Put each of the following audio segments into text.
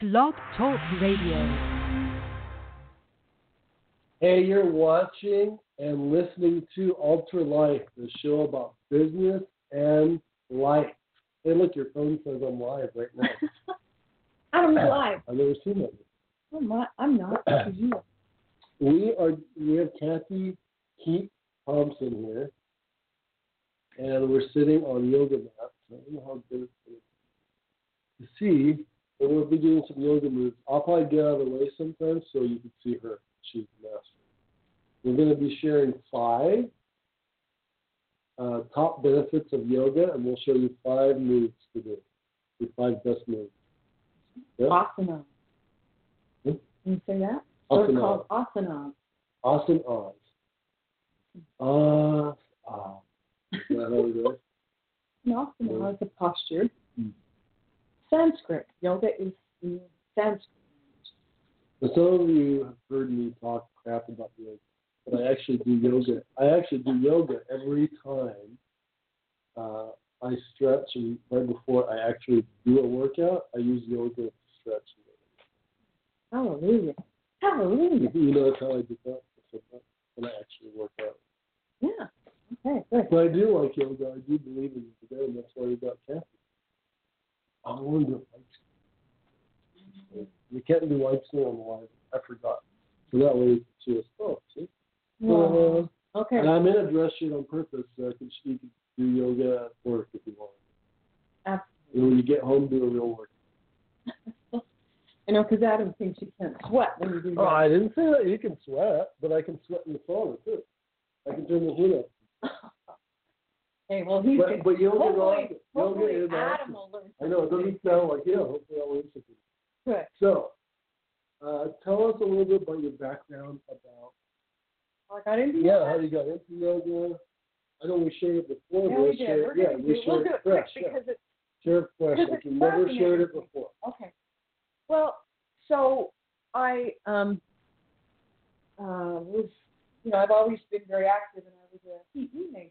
Blog Talk Radio. Hey, you're watching and listening to Ultra Life, the show about business and life. Hey, look, your phone says I'm live right now. Adam's live. I've never seen that. I'm not. I'm not. because you are. We are. We have Kathy Kaete Thompson here, and we're sitting on yoga mats. I don't know how good it's to see, but we'll be doing some yoga moves. I'll probably get out of the way sometimes so you can see her. She's the master. We're going to be sharing five uh, top benefits of yoga, and we'll show you five moves to do. The five best moves. Yeah? Asana. Hmm? Can you say that? It's Asana. called asana. Awesome Oz. Ah, ah. Is that how it goes? An asana is a posture. Hmm. Sanskrit. Yoga is in Sanskrit. But some of you have heard me talk crap about yoga, but I actually do yoga. I actually do yoga every time uh, I stretch, and right before I actually do a workout, I use yoga to stretch. Hallelujah. Hallelujah. You notice how I did that? That when I actually work out. Yeah. Okay. Good. But I do like yoga. I do believe in it today, and that's why we got Kathy. I to do light. You can't do light skin on the live. I forgot. So that way you can see us. Oh, see? Wow. Uh-huh. Okay. And I'm in a dress shirt on purpose so I can you can do yoga at work if you want. Absolutely. And when you get home, do a real work. You know, because Adam thinks you can't sweat when you do Oh. I didn't say that you can sweat, but I can sweat in the sauna too. I can turn the heat up. hey, well, he's But, but is hopefully, awesome. hopefully Yoga is Adam will learn. I know it doesn't sound like you. Hopefully, I'll learn something. Good. So, uh, tell us a little bit about your background about I got into yeah yoga. how you got into yoga. I know we shared it before. Yeah, but we did. yeah, we do, we'll shared do it it quick fresh. Yeah. because it's Share it fresh. because Like you never shared it before. Okay. Well, so I um uh was you know, I've always been very active and I was a PE major.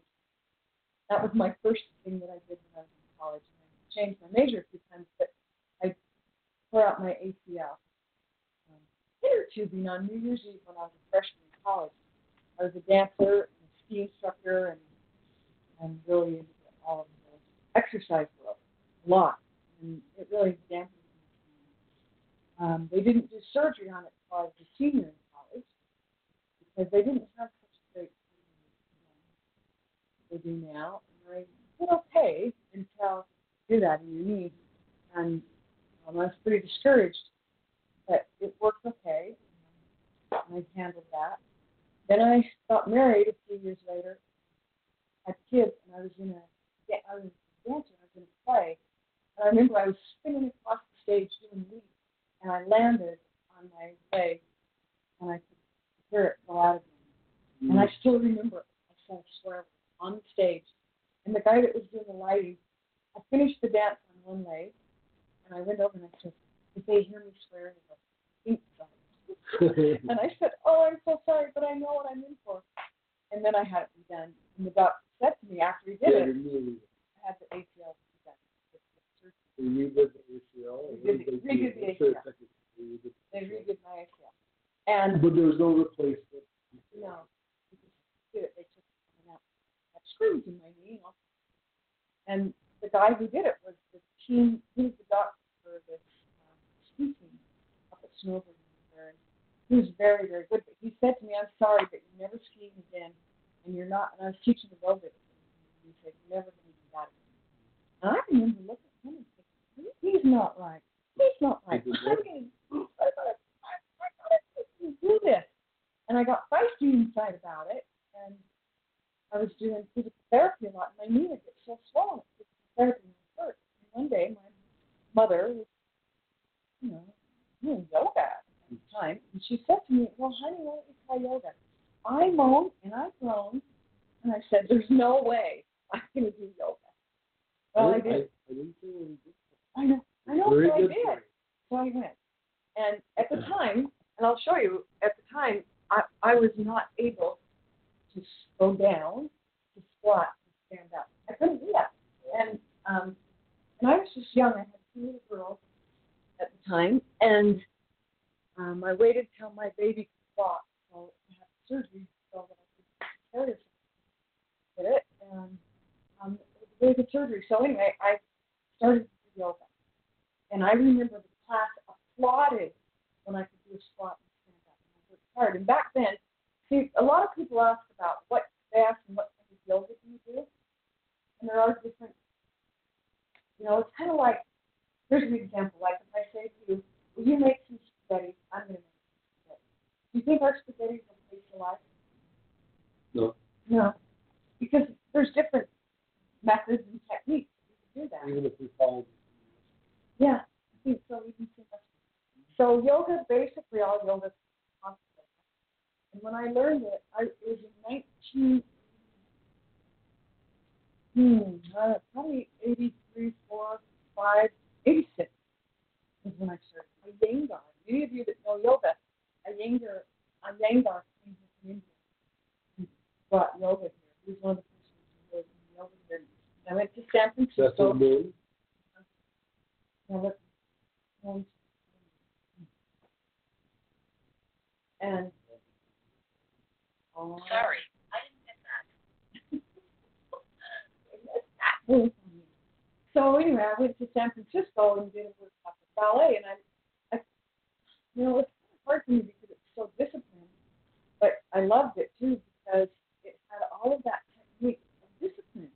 That was my first thing that I did when I was in college. And I changed my major a few times, but I tore out my ACL. Um, inner tubing on New Year's Eve when I was a freshman in college. I was a dancer and a ski instructor and and really into all of the exercise world a lot. And it really dampened me. Um, they didn't do surgery on it until I was a senior in college because they didn't have such a great treatment as they do now. And I did okay until I do that in your knee. And um, I was pretty discouraged, but it worked okay. And I handled that. Then I got married a few years later, had kids, and I was in a yeah, I was a dancer, I was in a play, and I remember I was spinning across the stage doing leaps, and I landed on my leg, and I could hear it go out again. And I still remember I said a swear word on the stage, and the guy that was doing the lighting, I finished the dance on one leg, and I went over and I said, "Did they hear me swear?" And he goes. And I said, "Oh, I'm so sorry, but I know what I'm in for." And then I had it redone. And the doctor said to me after he did yeah, it, knew I had the ACL redone. It's the surgery. you redid the ACL. and Redid the- they- redid the they- ACL. they redid They redid my ACL. And But there was no replacement. no, they just did it. They took it out. I had screws in my knee. And, the guy who did it was the team. He was the doctor for this um, ski team up at Snowbird. He was very, very good. But he said to me, "I'm sorry, but you're never skiing again, and you're not." And I was teaching aerobics. And he said, "You're never going to do that again." And I remember looking at him and thinking, "He's not right. He's not right. I'm what? getting, I gotta, I, I gotta do this." And I got feisty inside about it, and I was doing physical therapy a lot. and My knee would get so swollen. Physical therapy would hurt. And one day, my mother was, you know, doing yoga at the time, and she said to me, "Well, honey, why don't you try yoga?" I moaned and I groaned, and I said, "There's no way I'm going to do yoga." Well, I didn't- did. I, didn't say what you did. I know. I know. Very so I did. So I went. And at the time, and I'll show you, at the time, I, I was not able to s- go down, to squat, to stand up. I couldn't do that. And um, and I was just young. I had two little girls, at the time, and um, I waited till my baby could walk, so I had surgery so that I could carry her. Did it, and um, it was a really good surgery. So anyway, I started to do yoga, and I remember the class applauded when I could do a squat and stand up. And I worked hard. And back then, see, a lot of people ask about what they ask them what kind of yoga do you do, and there are different. You know, it's kind of like here's an example. Like if I say to you, "Will you make some spaghetti?" I'm going to make some spaghetti. Do you think our spaghetti will taste alike? No. No, because there's different methods and techniques to do that. Even if we follow Yeah, I think so. We can see that. So yoga, basically all yoga. And when I learned it, I it was in 19, hmm, uh, probably 83, 4, 5, 86 is when I started. Iyengar. Many of you that know yoga, Iyengar, Iyengar came here from India and brought yoga here. He was one of the first ones who was in yoga here. I went to San Francisco. the moon. Now look, one, and oh, Sorry, I didn't get that. so anyway, I went to San Francisco and did a workshop with ballet, and I, I, you know, it's kind of hard for me because it's so disciplined, but I loved it too because it had all of that technique of discipline.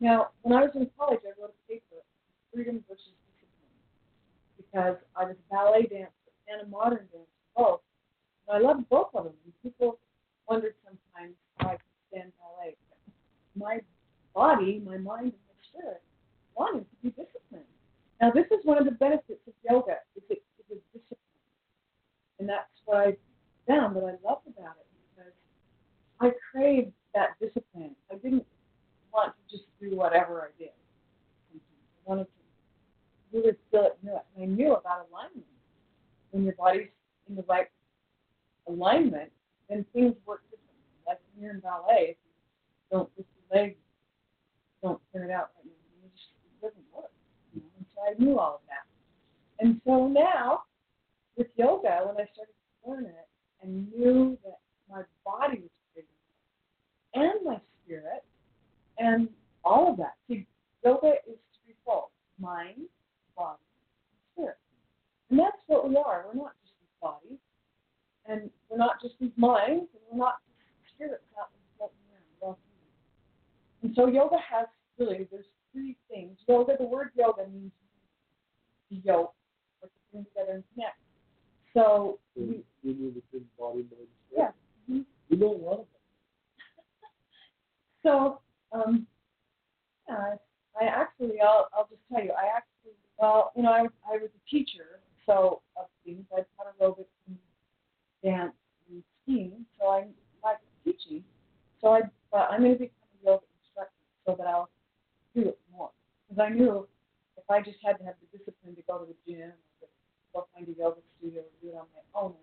Now, when I was in college, I wrote a paper, Freedom versus Discipline, because I was a ballet dancer and a modern dancer both. And I loved both of them. And people wondered sometimes how I could stand ballet. But my body, my mind, and my spirit wanted to be disciplined. Now, this is one of the benefits of yoga. Is it, it is discipline, and that's what I found that I loved about it because I craved that discipline. I didn't want to just do whatever I did. I wanted to really feel it, know it. And I knew about alignment. When your body's in the right alignment, then things work differently. Like when you're in ballet, if you don't legs, don't turn it out right it just doesn't work. You know? So I knew all of that. And so now, with yoga, when I started to learn it and knew that my body was creating it, and my spirit, and all of that. See, yoga is threefold mind, body, and spirit. And that's what we are. We're not just these bodies, and we're not just these minds, and we're not just spirits out there floating around. We're all human. And so yoga has really, there's three things. Yoga, the word yoga means yoke, or to bring together and connect. So, we, We need the big body, mind, yeah. spirit. You know a lot of So, um, yeah, I actually, I'll, I'll just tell you, I actually, well, you know, I, I was a teacher, so of things. I taught aerobics and dance and skiing, so I like teaching. So I, but I'm going to become a yoga instructor so that I'll do it more. Because I knew if I just had to have the discipline to go to the gym or go find a yoga studio or do it on my own.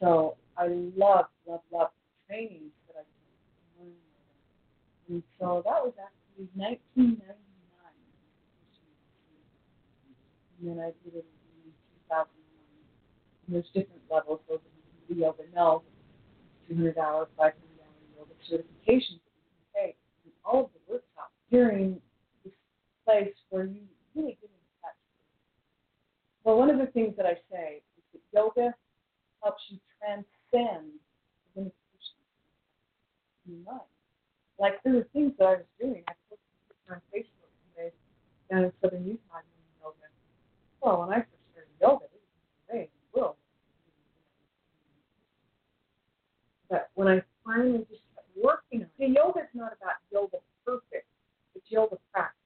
So I love, love, love trainings that I took and. And so that was actually 1999. And then I did it in 2001. And there's different levels. Those are the yoga know, 200 hour, 500 hour yoga certifications that you can take. And all of the workshops during this place where you really get into touch. Well, one of the things that I say is that yoga helps you transcend the limitations in mind. Like there were things that I was doing. I posted on Facebook today down in Southern Utah doing yoga. Well, when I first started yoga, it was in world. But when I finally just working on yoga is not about yoga perfect. It's yoga practice.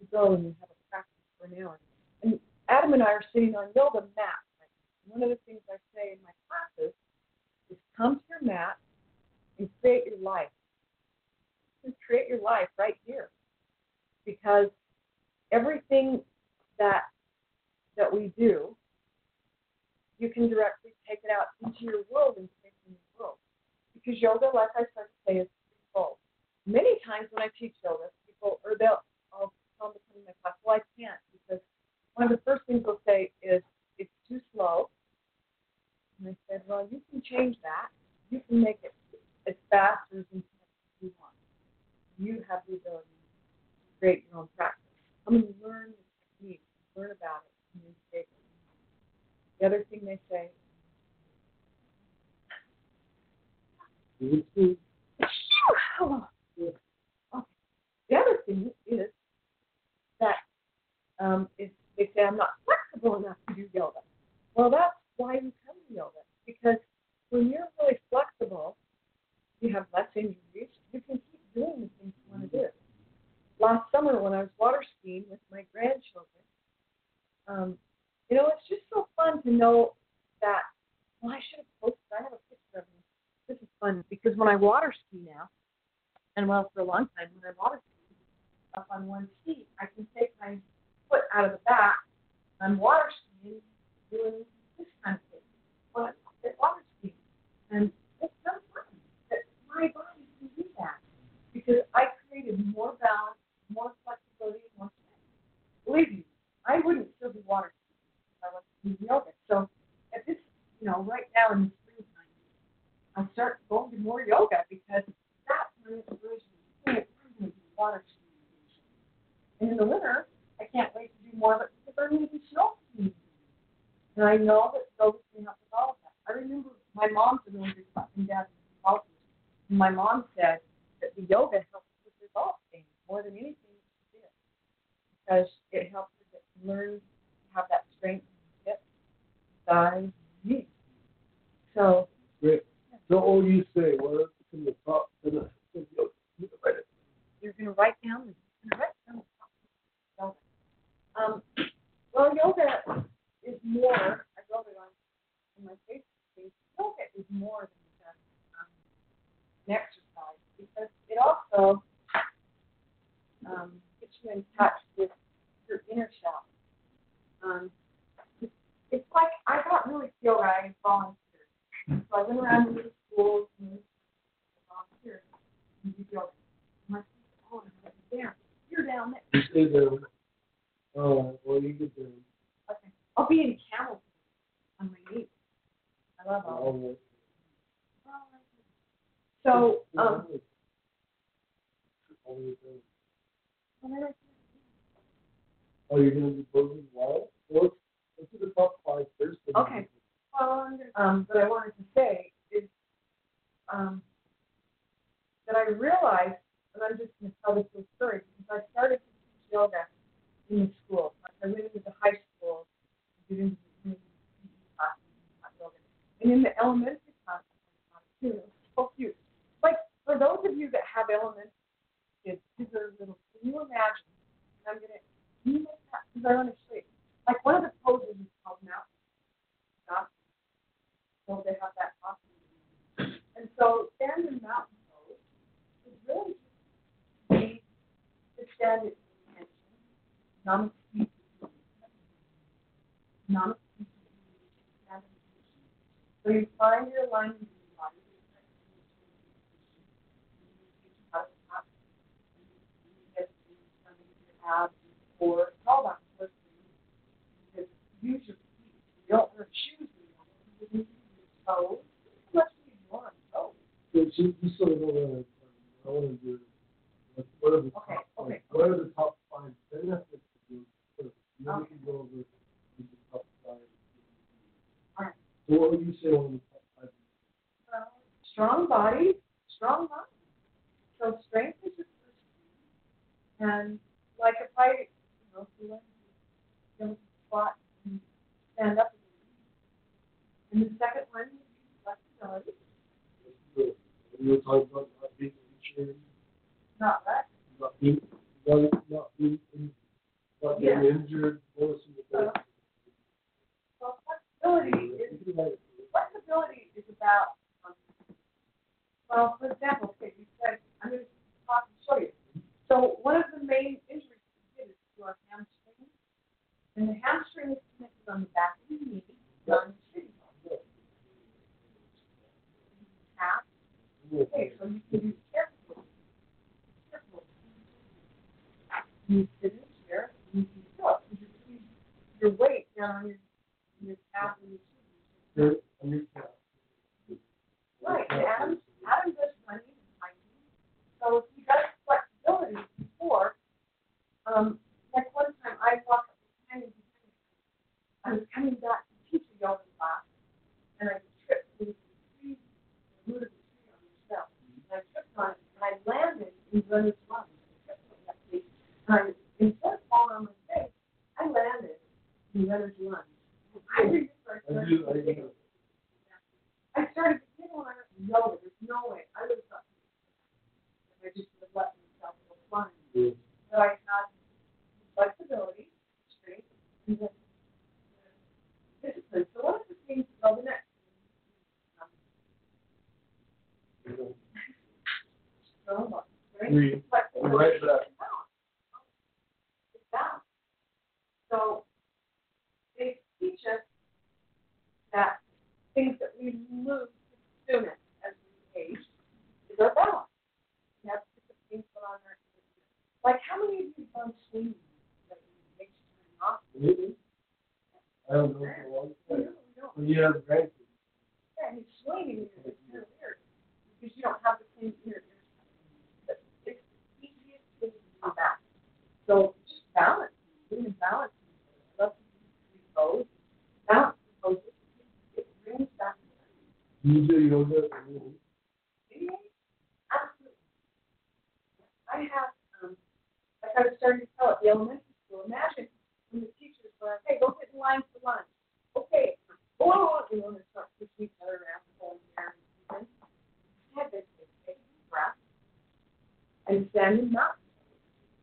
You go and you have a practice for an hour. And Adam and I are sitting on yoga. Right? One of the things I say in my classes is come to your mat and create your life. Just create your life right here. Because everything that that we do, you can directly take it out into your world and take it in your world. Because yoga, like I started to say, is threefold. Many times when I teach yoga, people or they'll tell them to come in my class, well I can't because one of the first things they'll say is it's too slow. And I said, well, you can change that. You can make it as fast or as intense as you want. You have the ability to create your own practice. I'm going to learn the technique, learn about it, and then it. The other thing they say, The other thing is that um, if they say I'm not flexible enough to do yoga. Well, that's why you come to yoga because when you're really flexible, you have less injuries. You can keep doing the things you want to do. Last summer, when I was water skiing with my grandchildren, um, you know, it's just so fun to know that. Well, I should have posted. I have a. This is fun because when I water ski now, and well, for a long time when I water ski up on one ski, I can take my foot out of the back. I'm water skiing, doing this kind of thing. But I'm water skiing, and it's so fun that my body can do that because I created more balance, more flexibility, more strength. Believe me, I wouldn't still be water skiing if I wasn't doing yoga. So at this, you know, right now in I start going to more yoga because that's my inspiration. Do water skiing. And in the winter, I can't wait to do more of it because there may be snow skiing. And I know that yoga can help with all of that. I remember my mom's good fucking dad golfer. And my mom said that the yoga helps with golf game more than anything she did. Because it helps her get, learn to have that strength in the hips, thighs, knees. So Great. So, all you say, are from the top to the, to the you're going to write down the yoga. Um, well, yoga is more. I wrote it on, on my Facebook page. Yoga is more than just um, an exercise because it also um, gets you in touch with your inner self. Um, it's, it's like I got really yoga. I volunteered, so I went around to the schools and volunteered and did yoga. My oh, I'm like, there. You're down there. You stay there. Oh, well, you get there. Okay. I'll be in camel on my knees. I love all All that. So, um, Oh, you're gonna be closing wild? Well, let's, let's do the top five first. and then- Okay. um, what I wanted to say is um, that I realized, and I'm just going to tell this little story because I started to teach yoga in the school. Like I went into the high school, did into the and yoga. And in the elementary class, too. It was so cute. Like for those of you that have elementary kids, these are little. Can you imagine? And I'm gonna. Can you make that? Because I want to show you. Like one of the poses is called mountain. Not so they have that awesome. And so standing mountain pose is So you find your alignment in your body. Abs, sort of thing. Because use your feet. You don't wear shoes anymore. You use your toes. Unless you them, toes. So, so, just so I know what I, I wanna do, like, what are the Okay, top five, okay. what are the top five benefits of doing first? And then we Okay. can go over to the top five. Alright. So what would you say one of the top five? Well, strong body, strong mind. So strength is your first thing. And like if I, you know, if you went to you know, squat and stand up again. And the second one would be flexibility. We were talking about not being injured, Not that. not being, not, not being, in- not being Yeah. injured, most of the Uh, Well, flexibility is flexibility is about, um, well, for example, okay, you said, I'm going to talk and show you. So one of the main injuries we get is to our hamstring. And the hamstring is connected on the back of the knee, on the shin bone. Tap. Okay, so you can do careful. Careful. You sit in a chair, and you can feel it. Because you're putting and your calf and your on. Right, and Adam does running and hiking, so if he does flexibility before, um, like one time I walked up the canyon behind. I was coming back to teach a yoga class, and I tripped with the tree, the root of the tree on the step, and I tripped on it, and I landed in that tree, and I, instead of falling on my face, I landed in runner's lunge. I started to. Started when I was there's no way. I was up. I just would have let myself go flying. Yeah. But I had flexibility, strength, and the the uh, discipline. So one of the things, well, the next so, strength, Three. flexibility, Right back. It's balance. So they teach us that things that we lose the soonest we our balance. We have to put on our like how many of you have done swimming that you make time off? Really? I don't know for a long time. When you have grandkids. Yeah, and swimming is kind of weird because you don't have the same ear. But it's the easiest thing to do that. So just balance, being balance. Love to do both. Balance both. It brings back. You do yoga. really? Absolutely. I have, um, like I was starting to tell at the elementary school, imagine when the teachers were, hey, go get in line for lunch. Okay, oh, you know, and start pushing each other around, pulling there. and I had to take a breath and.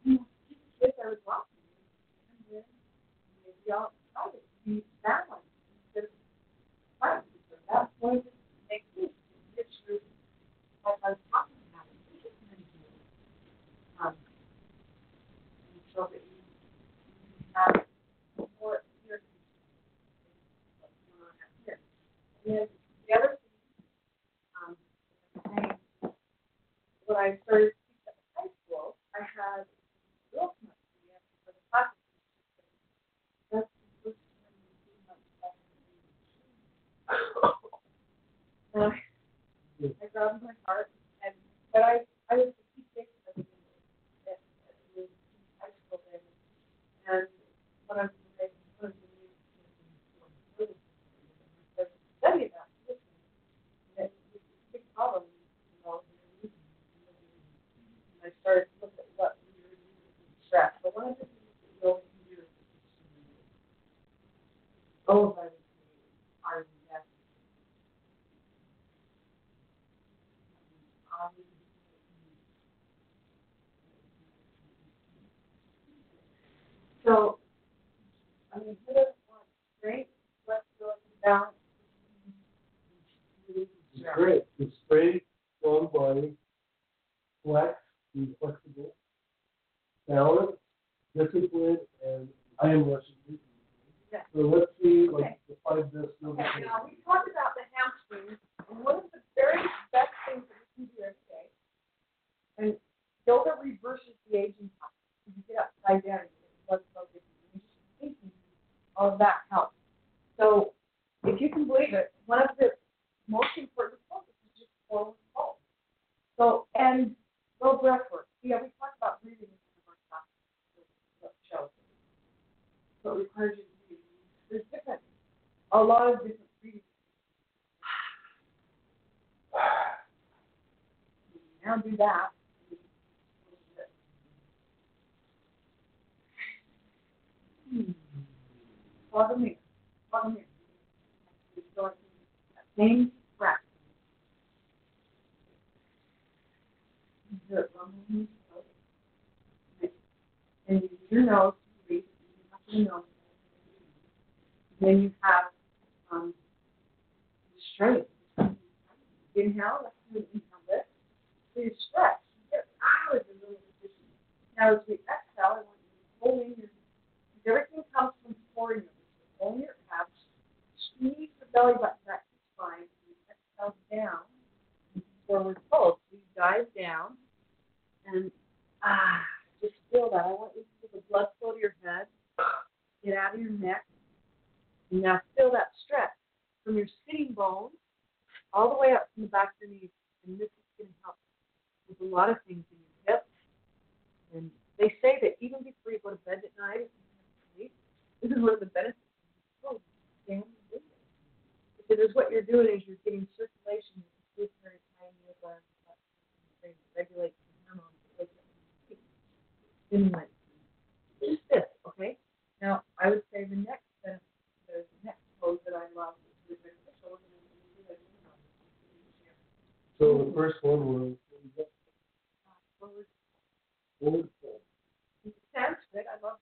You know, kids I was watching, and then maybe all excited to be balanced instead of fighting. So that's one of the things, it's true like I was talking about, it's just meditating. Um, and so that you have more here. What's going on out here. And then the other thing, um, saying, when I started to teach at high school, I had girls come up to me after for the classes. That's the first time you do much better than you and I, I grabbed my heart, and but I I was the key six at, at, at the high school then, and when I was I was in the study about this, that it's a big problem, you know, and I started to look at what we were using for stress. But one of the things that we always do is So, I mean, who doesn't want strength, flexibility, balance? It's great. It's straight, strong body, flex, be flexible, balance, discipline, and I am Russian. So let's see, Okay. like, define this. Okay, now, we talked about the hamstrings, and one of the very best things that we can do every day, and yoga reverses the aging process. You get upside down, you get blood flow, and you just thinking, all of that helps. So, if you can believe it, one of the most important poses is just forward fold. So, and low breath work. Yeah, we talked about breathing in one of our classes, the show. So it requires you to. There's different, a lot of different breathing. Now do that. Hmm. So it's that Same breath. And use your nose. Your nose. Then you have um, strength. Inhale, inhale lift. Please stretch. Get out of the little position. Now as we exhale, I want you to pull in your, everything comes from pouring your, pull in your abs, squeeze the belly button back to the spine, and you exhale down, forward fold. So you dive down, and ah, just feel that. I want you to feel the blood flow to your head, get out of your neck, And now feel that stretch from your sitting bones all the way up from the back of your knees. And this is going to help with a lot of things in your hips. And they say that even before you go to bed at night, if you have sleep, this is one of the benefits. Oh, damn, you did it. Because what you're doing is you're getting circulation with the pituitary pineal gland, that regulates the hormones, that wake up and stimulate. Just this, okay? Now, I would say the next benefit, the next pose that I love is the beneficial. and then we do it, you know, So the first one was what was forward fold. in Sanskrit. I love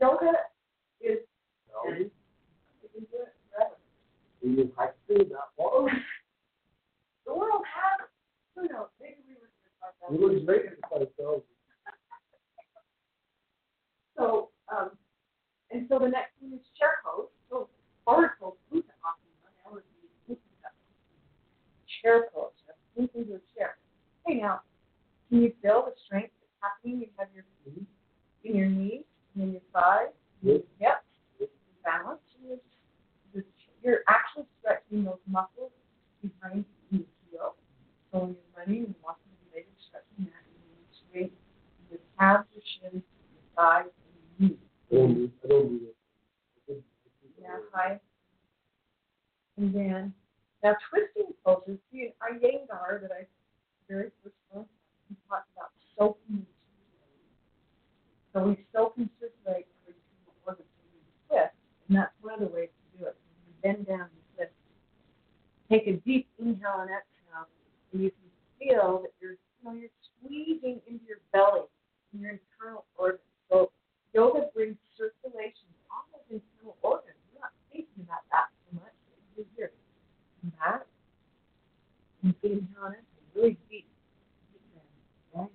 Yoga is, No, you can do it forever. you have to do that one. The world has, who knows, maybe we were going to talk about It was great if I told you. So, um, and so the next one is chair pose. So forward pose, Buddha asana, that would be Buddha. Chair pose, sink into a chair. Hey now, can you feel the strength that's happening? You have your feet in your knees, and in your thighs, Yes. yep, balance. You're, actually stretching those muscles behind your heel. So when you're running and walking you're stretching that, and you're straight, your calves, your shins, your thighs, and your knees. I don't do, I don't do that. I did- I did Yeah, high. And then now twisting poses. See, Iyengar that I very first talked about soaking and. So we soak and circulate every single organ. We twist, and that's one of the ways to do it. You bend down and twist. Take a deep inhale and exhale, and you can feel that you're, you know, you're squeezing into your belly, in your internal organs. So yoga brings circulation to all those internal organs. You're not thinking about that so much. You're here. And that, and and really deep. deep breath, right?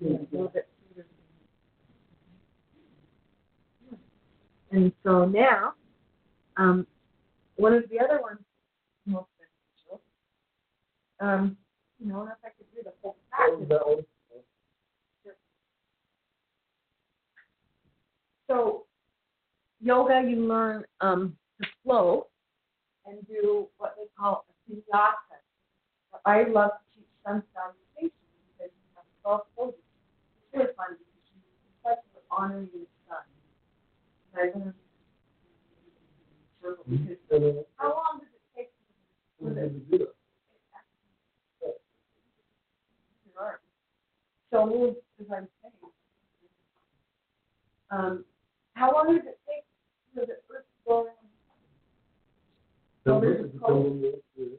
Yeah, further. And so now, um, one of the other ones most beneficial. Um, you know, if I could do the whole. So, yoga, you learn um, to flow and do what they call a vinyasa. I love to teach sun salutation because you have 12 poses. It's really fun because you like you're honoring the sun. And I learned circle because And, how long does it take we for the to do that. So, as I'm saying, um, how long does it take for the earth to go around? So this is called- Depending on the-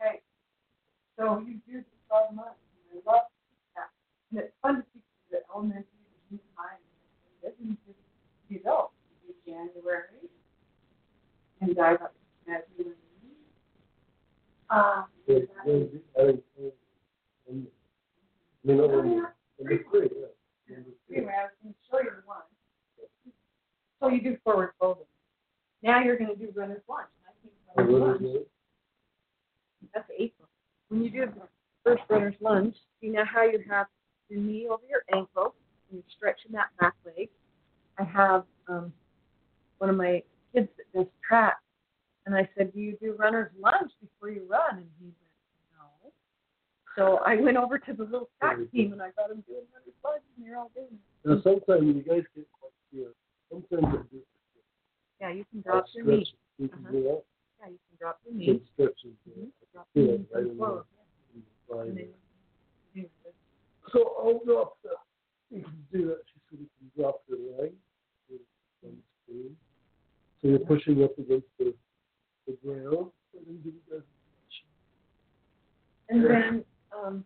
Okay. So you do the twelve months, and I love that. And it's fun to teach the elementary, the junior high, and it doesn't just be. You do January, and dive up to February. Uh, Yeah, yeah, I think, uh, um, I mean, Oh, um, yeah. number three, yeah. Number three. Anyway, I was going to show you one. So you do forward folding. Now you're going to do runner's lunge. I think And runner's what is lunge, it? that's April. When you do the first runner's lunge, see now how you have your knee over your ankle and you're stretching that back leg. I have um, one of my kids that does track, and I said, "Do you do runner's lunge before you run?" And he went, "No." So I went over to the little track team and I got him doing runner's lunge, and they're all doing it. Now, sometimes you guys get quite scared. Sometimes I do. Yeah, you can drop your knee. You can Uh-huh. do that. Yeah, you can drop your knee. Yeah. Mhm. Drop your knee right forward. there. And then you do this. So I'll. You can do that. She said you can drop your leg. So you're pushing up against the, the ground. And then give it And then, um,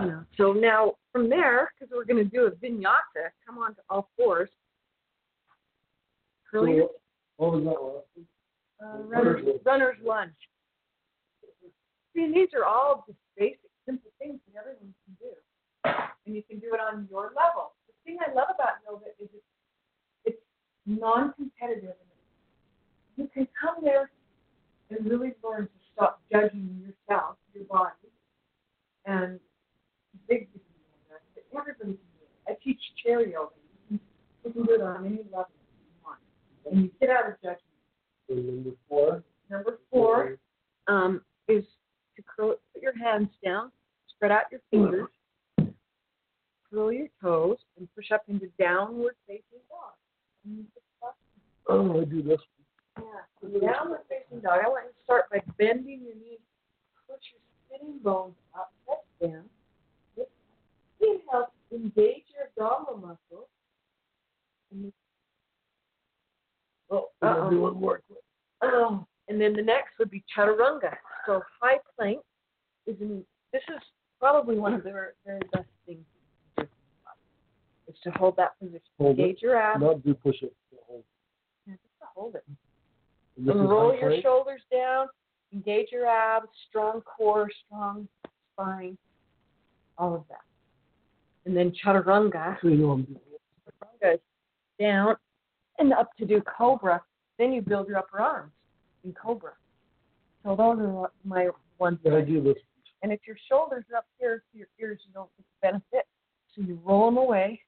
you know, so now from there, because we're going to do a vinyasa, come on to all fours. Curl your So, what was that last one? uh, runner's, runner's lunge. See, these are all just basic, simple things that everyone can do. And you can do it on your level. The thing I love about yoga is it's, it's non-competitive. You can come there and really learn to stop judging yourself, your body, and big people do that, but everybody can do it. I teach chair yoga. You can, you can do it on any level. you want, and you get out of judgment. So number four. Number four um, is to curl, put your hands down, spread out your fingers, curl your toes, and push up into downward facing dog. And you just stop. Oh, I do this. Yeah, so downward facing dog. I want you to start by bending your knees, push your sitting bones up, head down. This helps engage your abdominal muscles. And Oh, I'm gonna do one more. Oh, and then the next would be chaturanga. So high plank is an, this is probably one of the very, very best things you can do. Is to hold that position. Hold it. Engage your abs. Not do push it. Hold. Yeah, just to hold it. And this And is roll your shoulders down. Engage your abs. Strong core, strong spine. All of that. And then chaturanga. So you know I'm doing it. Chaturanga down and up to do cobra. Then you build your upper arms in cobra. So those are my ones. Yeah, I do this. And if your shoulders are up here to your ears, you don't get the benefit. So you roll them away,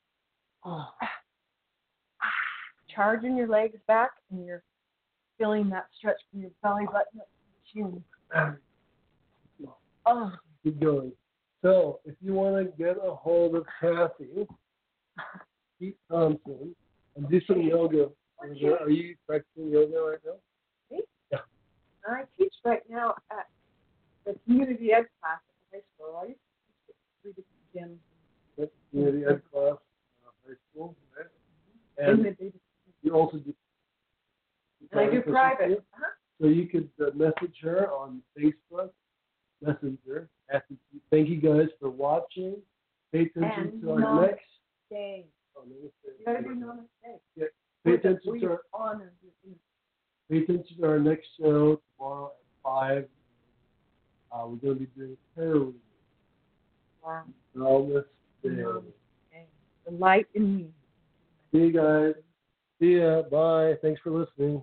Oh, charging your legs back, and you're feeling that stretch from your belly button up to your chin. Oh, keep going. So if you want to get a hold of Kathy, Kaete Thompson, and do some yoga. Are you practicing yoga right now? Yeah, I teach right now at the community ed class at the high school. I used to teach at three different gyms. Community ed class, school. And you also do. I do private. Uh-huh. So you could uh, message her on Facebook, Messenger. Thank you guys for watching. Pay attention And to our next. Stay. Oh, namaste. You gotta do namaste. Yeah. Pay attention to our, honor pay attention to our next show tomorrow at five. Uh, we're going to be doing heroin. Wow. Wellness Day. The light in me. See you guys. See ya. Bye. Thanks for listening.